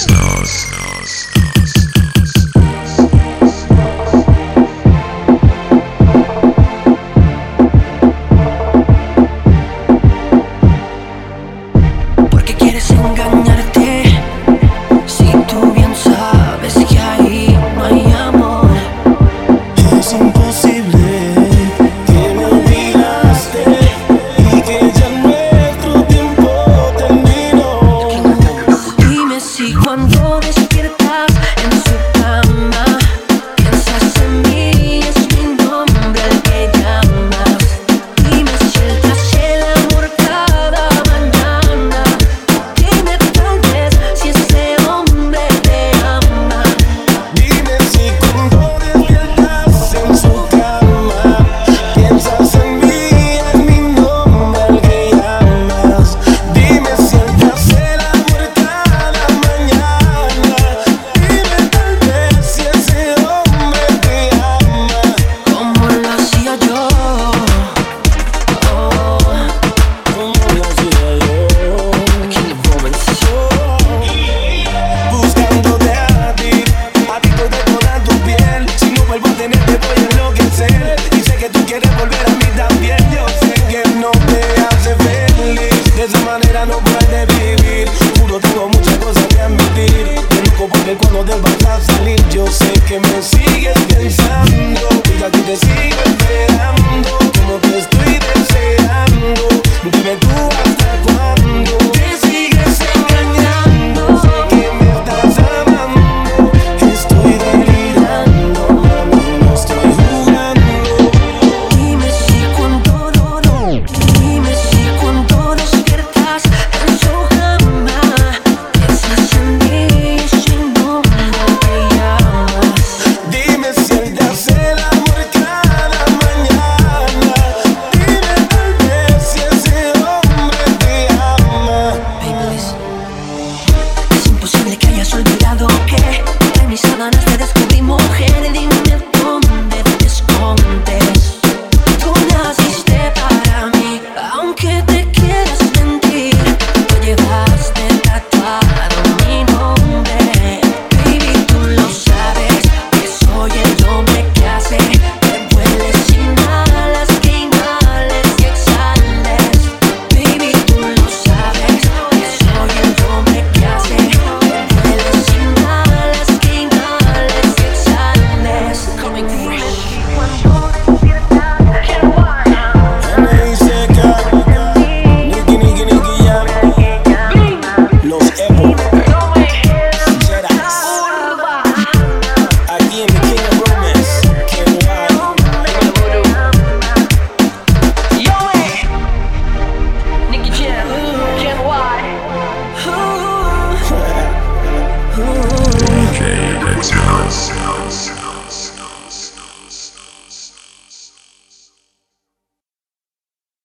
stars. despiertas en su cama. Imposible